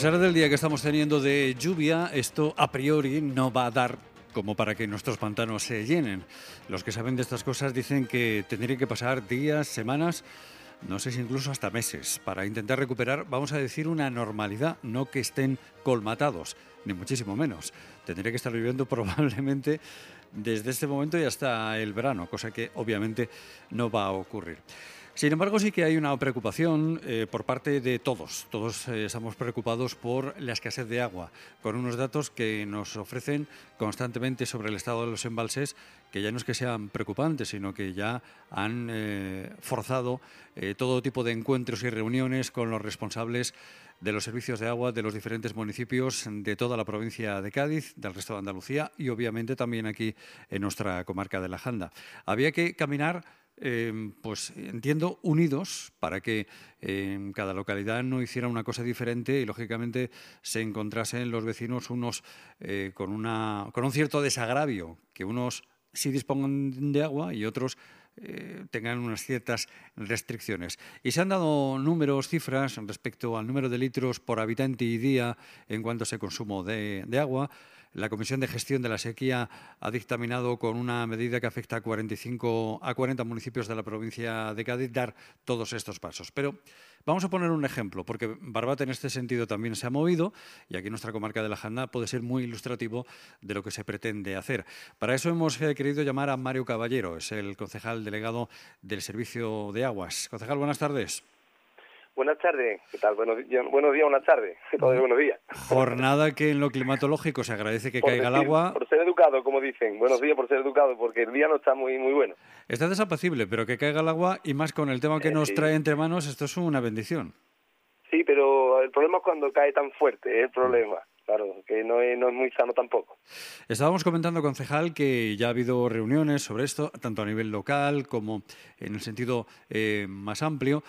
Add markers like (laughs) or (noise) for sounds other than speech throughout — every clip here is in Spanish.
pesar del día que estamos teniendo de lluvia, esto a priori no va a dar como para que nuestros pantanos se llenen. Los que saben de estas cosas dicen que tendrían que pasar días, semanas, no sé si incluso hasta meses, para intentar recuperar, vamos a decir, una normalidad, no que estén colmatados, ni muchísimo menos. Tendría que estar viviendo (laughs) probablemente desde este momento y hasta el verano, cosa que obviamente no va a ocurrir. Sin embargo, sí que hay una preocupación eh, por parte de todos. Todos eh, estamos preocupados por la escasez de agua, con unos datos que nos ofrecen constantemente sobre el estado de los embalses, que ya no es que sean preocupantes, sino que ya han eh, forzado todo tipo de encuentros y reuniones con los responsables de los servicios de agua de los diferentes municipios de toda la provincia de Cádiz, del resto de Andalucía y obviamente también aquí en nuestra comarca de la Janda. Había que caminar Em, pues entiendo, unidos para que en cada localidad no hiciera una cosa diferente y lógicamente se encontrasen los vecinos unos eh, con, una, con un cierto desagravio, que unos sí dispongan de agua y otros eh, tengan unas ciertas restricciones. Y se han dado números, cifras respecto al número de litros por habitante y día en cuanto a ese consumo de agua. La Comisión de Gestión de la Sequía ha dictaminado con una medida que afecta a 45 a 40 municipios de la provincia de Cádiz dar todos estos pasos. Pero vamos a poner un ejemplo, porque Barbate en este sentido también se ha movido y aquí nuestra comarca de la Janda puede ser muy ilustrativo de lo que se pretende hacer. Para eso hemos eh, querido llamar a Mario Caballero, es el concejal delegado del Servicio de Aguas. Concejal, buenas tardes. Buenas tardes, ¿qué tal? Buenos, buenos días, buenas tardes. (laughs) buenos días. Jornada que en lo climatológico se agradece que caiga el agua. Por ser educado, como dicen. Buenos días por ser educado, porque el día no está muy muy bueno. Está desapacible, pero que caiga el agua y más con el tema que eh, nos trae entre manos, esto es una bendición. Sí, pero el problema es cuando cae tan fuerte, es el problema. Claro, que no es, no es muy sano tampoco. Estábamos comentando, concejal, que ya ha habido reuniones sobre esto, tanto a nivel local como en el sentido eh, más amplio.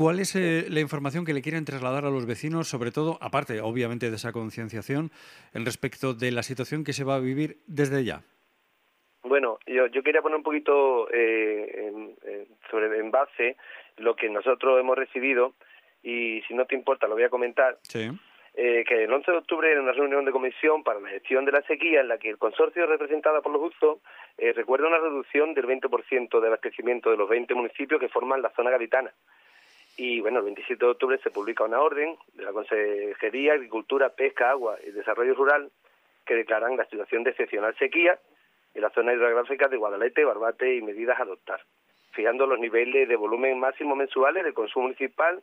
¿Cuál es eh, la información que le quieren trasladar a los vecinos, sobre todo, aparte, obviamente, de esa concienciación, en respecto de la situación que se va a vivir desde ya? Bueno, yo, yo quería poner un poquito eh, en, sobre en base lo que nosotros hemos recibido y si no te importa lo voy a comentar. Sí. Eh, que el 11 de octubre en una reunión de comisión para la gestión de la sequía en la que el consorcio representado por los justos eh, recuerda una reducción del 20% del abastecimiento de los 20 municipios que forman la zona gaditana. Y bueno, el 27 de octubre se publica una orden de la Consejería Agricultura, Pesca, Agua y Desarrollo Rural que declaran la situación de excepcional sequía en la zona hidrográfica de Guadalete, Barbate y medidas a adoptar, fijando los niveles de volumen máximo mensuales de consumo municipal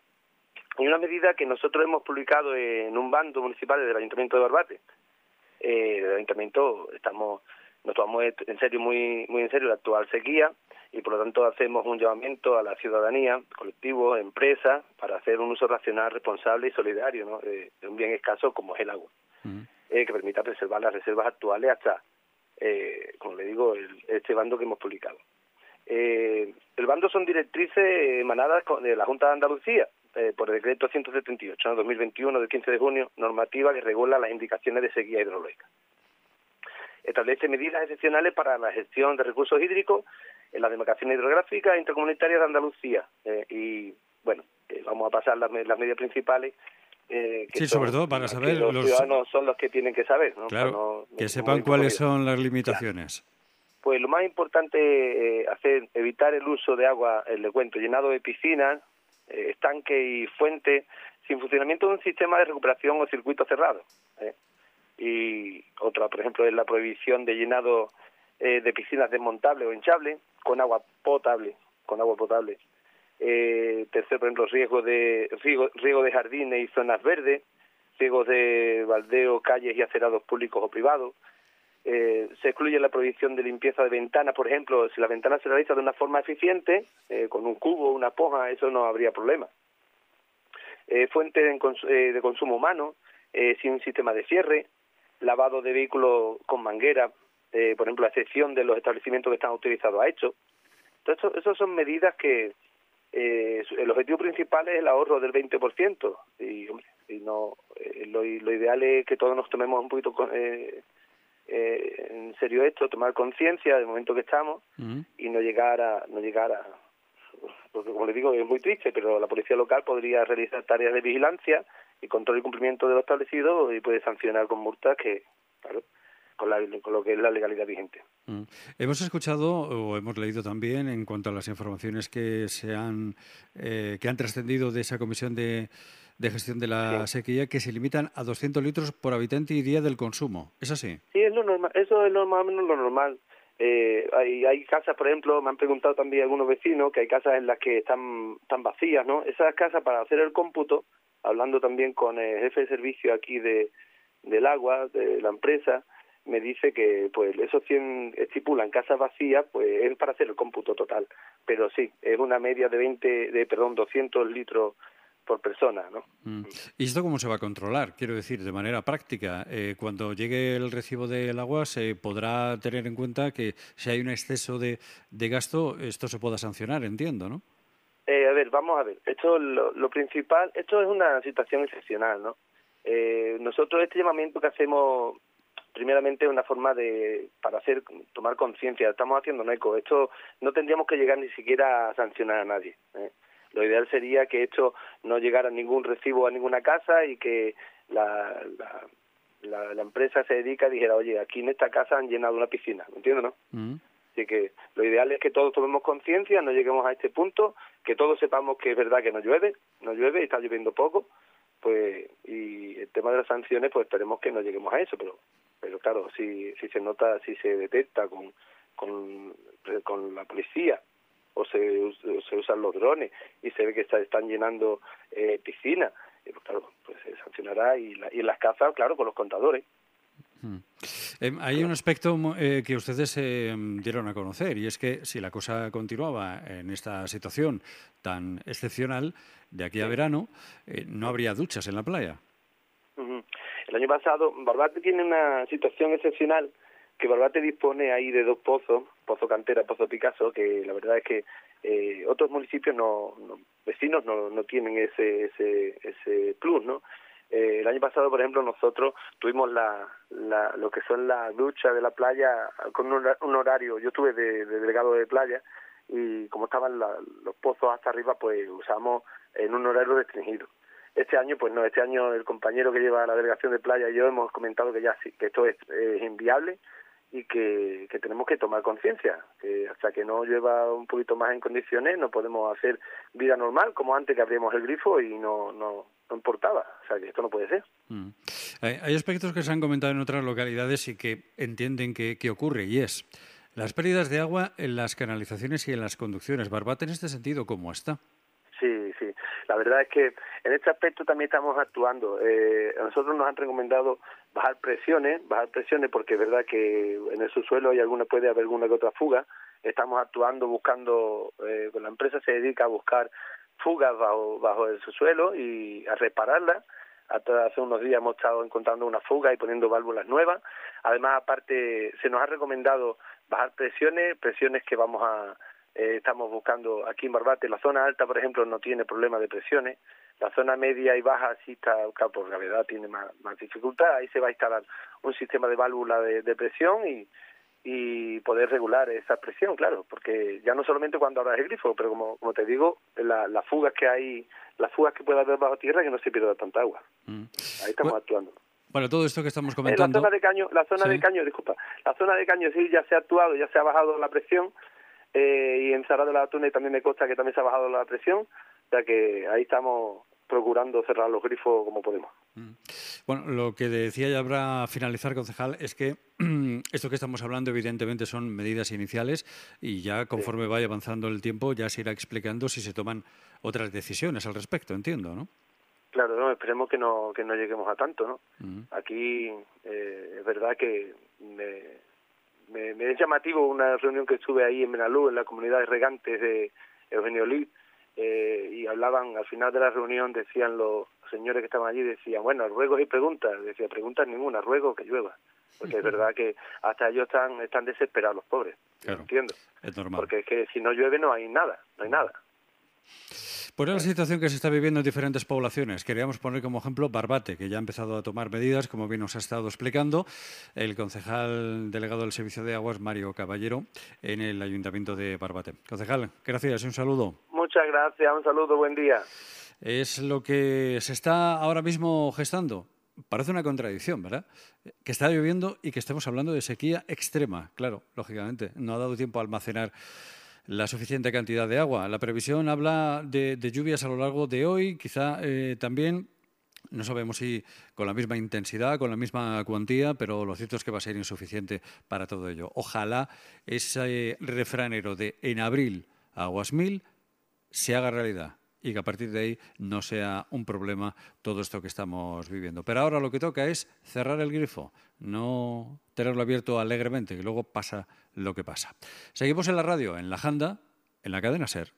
y una medida que nosotros hemos publicado en un bando municipal del Ayuntamiento de Barbate. Eh, el Ayuntamiento estamos nos tomamos en serio muy muy en serio la actual sequía y por lo tanto hacemos un llamamiento a la ciudadanía, colectivos, empresas, para hacer un uso racional, responsable y solidario ¿no? de, un bien escaso como es el agua, eh, que permita preservar las reservas actuales hasta, eh, como le digo, el, este bando que hemos publicado. Eh, el bando son directrices emanadas de la Junta de Andalucía, por el decreto 178 de 2021 del 15 de junio, normativa que regula las indicaciones de sequía hidrológica establece medidas excepcionales para la gestión de recursos hídricos en las demarcaciones hidrográficas intercomunitarias de Andalucía. Eh, y bueno, eh, vamos a pasar las, medidas principales. Eh, sí, sobre todo para saber. Los, ciudadanos son los que tienen que saber. ¿no? Claro, que sepan cuáles son las limitaciones. Pues lo más importante es hacer, evitar el uso de agua, el cuento, llenado de piscinas, estanques y fuentes, sin funcionamiento de un sistema de recuperación o circuito cerrado. Y otra, por ejemplo, es la prohibición de llenado eh, de piscinas desmontables o hinchables con agua potable, con agua potable. Eh, tercero, por ejemplo, riesgo de riego, riego de jardines y zonas verdes, riegos de baldeo, calles y acerados públicos o privados. Eh, se excluye la prohibición de limpieza de ventanas, por ejemplo, si la ventana se realiza de una forma eficiente, eh, con un cubo, una poja, eso no habría problema. Eh, fuente de, eh, de, consumo humano, sin sistema de cierre, lavado de vehículos con manguera, eh, por ejemplo, la excepción de los establecimientos que están autorizados a hecho. Entonces, esas son medidas que eh, el objetivo principal es el ahorro del 20% y, hombre, y no eh, lo, lo, ideal es que todos nos tomemos un poquito eh, eh, en serio esto, tomar conciencia del momento que estamos y no llegar a no llegar a porque como le digo es muy triste, pero la policía local podría realizar tareas de vigilancia y control y cumplimiento de lo establecido y puede sancionar con multas que, claro, con, lo que es la legalidad vigente. Mm. Hemos escuchado o hemos leído también en cuanto a las informaciones que se han eh, que han trascendido de esa comisión de, gestión de la sequía que se limitan a 200 litros por habitante y día del consumo. ¿Es así? Sí, es lo normal. Eso es lo, más o menos lo normal. Eh, hay, hay casas, por ejemplo, me han preguntado también algunos vecinos que hay casas en las que están, están vacías, ¿no? Esas casas para hacer el cómputo, hablando también con el jefe de servicio aquí de, del agua, de la empresa, me dice que pues esos 100 estipulan casas vacías, pues es para hacer el cómputo total. Pero sí, es una media de 20, de, perdón, 200 litros por persona, ¿no? Mm. ¿Y esto cómo se va a controlar? Quiero decir, de manera práctica, eh, cuando llegue el recibo del agua, se podrá tener en cuenta que si hay un exceso de, de gasto, esto se pueda sancionar, entiendo, ¿no? Eh, a ver, vamos a ver. Esto lo, lo principal, esto es una situación excepcional, ¿no? Eh, nosotros este llamamiento que hacemos primeramente una forma de para hacer tomar conciencia estamos haciendo un eco esto no tendríamos que llegar ni siquiera a sancionar a nadie ¿eh? lo ideal sería que esto no llegara ningún recibo a ninguna casa y que la, la, la, empresa se dedica y dijera oye aquí en esta casa han llenado una piscina ¿me entiendes no? Mm. Así que lo ideal es que todos tomemos conciencia, no lleguemos a este punto, que todos sepamos que es verdad que no llueve, no llueve, y está lloviendo poco, pues y el tema de las sanciones, pues esperemos que no lleguemos a eso, pero pero claro, si, si se nota, si se detecta con, con, con la policía o se, se usan los drones y se ve que está, están llenando eh, piscinas, eh, pues claro, pues se sancionará y, la, y las casas, claro, con los contadores. Hmm. Em, hay un aspecto eh, que ustedes eh, dieron a conocer y es que si la cosa continuaba en esta situación tan excepcional de aquí a verano, eh, no habría duchas en la playa. El año pasado, Barbate tiene una situación excepcional que Barbate dispone ahí de dos pozos, Pozo Cantera, Pozo Picasso, que la verdad es que eh, otros municipios no, vecinos no, no tienen ese, ese, ese plus, ¿no? Eh, el año pasado, por ejemplo, nosotros tuvimos la, la, lo que son las duchas de la playa con un, horario. Yo estuve de, de, delegado de playa y como estaban los pozos hasta arriba, pues usamos en un horario restringido. Este año, pues no, este año el compañero que lleva la delegación de playa y yo hemos comentado que ya sí, que esto es, inviable y que, tenemos que tomar conciencia, que hasta que no llueva un poquito más en condiciones no podemos hacer vida normal como antes que abríamos el grifo y no, no, no importaba. O sea, que esto no puede ser. Mm. Hay, aspectos que se han comentado en otras localidades y que entienden que, que ocurre y es las pérdidas de agua en las canalizaciones y en las conducciones. Barbate, en este sentido, ¿cómo está? La verdad es que en este aspecto también estamos actuando. Eh, a nosotros nos han recomendado bajar presiones, bajar presiones porque es verdad que en el subsuelo hay alguna, puede haber alguna que otra fuga. Estamos actuando buscando, eh, la empresa se dedica a buscar fugas bajo, bajo el subsuelo y a repararlas. Hace unos días hemos estado encontrando una fuga y poniendo válvulas nuevas. Además, aparte, se nos ha recomendado bajar presiones, presiones que vamos a, eh, estamos buscando aquí en Barbate. La zona alta, por ejemplo, no tiene problema de presiones. La zona media y baja sí está, por gravedad tiene más, más dificultad. Ahí se va a instalar un sistema de válvula de, presión y, y poder regular esa presión, claro, porque ya no solamente cuando abras el grifo, pero como, como te digo, las fugas que hay, las fugas que puede haber bajo tierra, que no se pierda tanta agua. Mm. Ahí estamos actuando. Bueno, todo esto que estamos comentando. la zona de caño, la zona de caño, disculpa, la zona de caño sí ya se ha actuado, ya se ha bajado la presión, eh, y en Sarra de la Tuna también me consta que también se ha bajado la presión, sea que ahí estamos procurando cerrar los grifos como podemos. Mm. Bueno, lo que decía ya para finalizar, concejal, es que (clears throat) esto que estamos hablando evidentemente son medidas iniciales y ya conforme vaya avanzando el tiempo ya se irá explicando si se toman otras decisiones al respecto, entiendo, ¿no? Claro, no, esperemos que no, que no lleguemos a tanto, ¿no? Mm. Aquí eh, es verdad que me, me, me, es llamativo una reunión que estuve ahí en Benalú, en la comunidad de regantes de Eugenio Lid, eh, y hablaban, al final de la reunión decían los señores que estaban allí, decían, bueno, ruegos y preguntas, decía, preguntas ninguna, ruego que llueva. Porque es verdad que hasta ellos están, están desesperados los pobres, entiendo. Es normal. Porque es que si no llueve no hay nada, no hay nada. Por la situación que se está viviendo en diferentes poblaciones, queríamos poner como ejemplo Barbate, que ya ha empezado a tomar medidas, como bien nos ha estado explicando el concejal delegado del Servicio de Aguas, Mario Caballero, en el Ayuntamiento de Barbate. Concejal, gracias y un saludo. Muchas gracias, un saludo, buen día. es lo que se está ahora mismo gestando. Parece una contradicción, ¿verdad? Que está lloviendo y que estemos hablando de sequía extrema. Claro, lógicamente, no ha dado tiempo a almacenar la suficiente cantidad de agua. La previsión habla de, lluvias a lo largo de hoy, quizá eh, también no sabemos si con la misma intensidad, con la misma cuantía, pero lo cierto es que va a ser insuficiente para todo ello. Ojalá ese refranero de en abril aguas mil se haga realidad y que a partir de ahí no sea un problema todo esto que estamos viviendo. Pero ahora lo que toca es cerrar el grifo, no tenerlo abierto alegremente, que luego pasa lo que pasa. Seguimos en la radio, en la Janda, en la cadena Ser.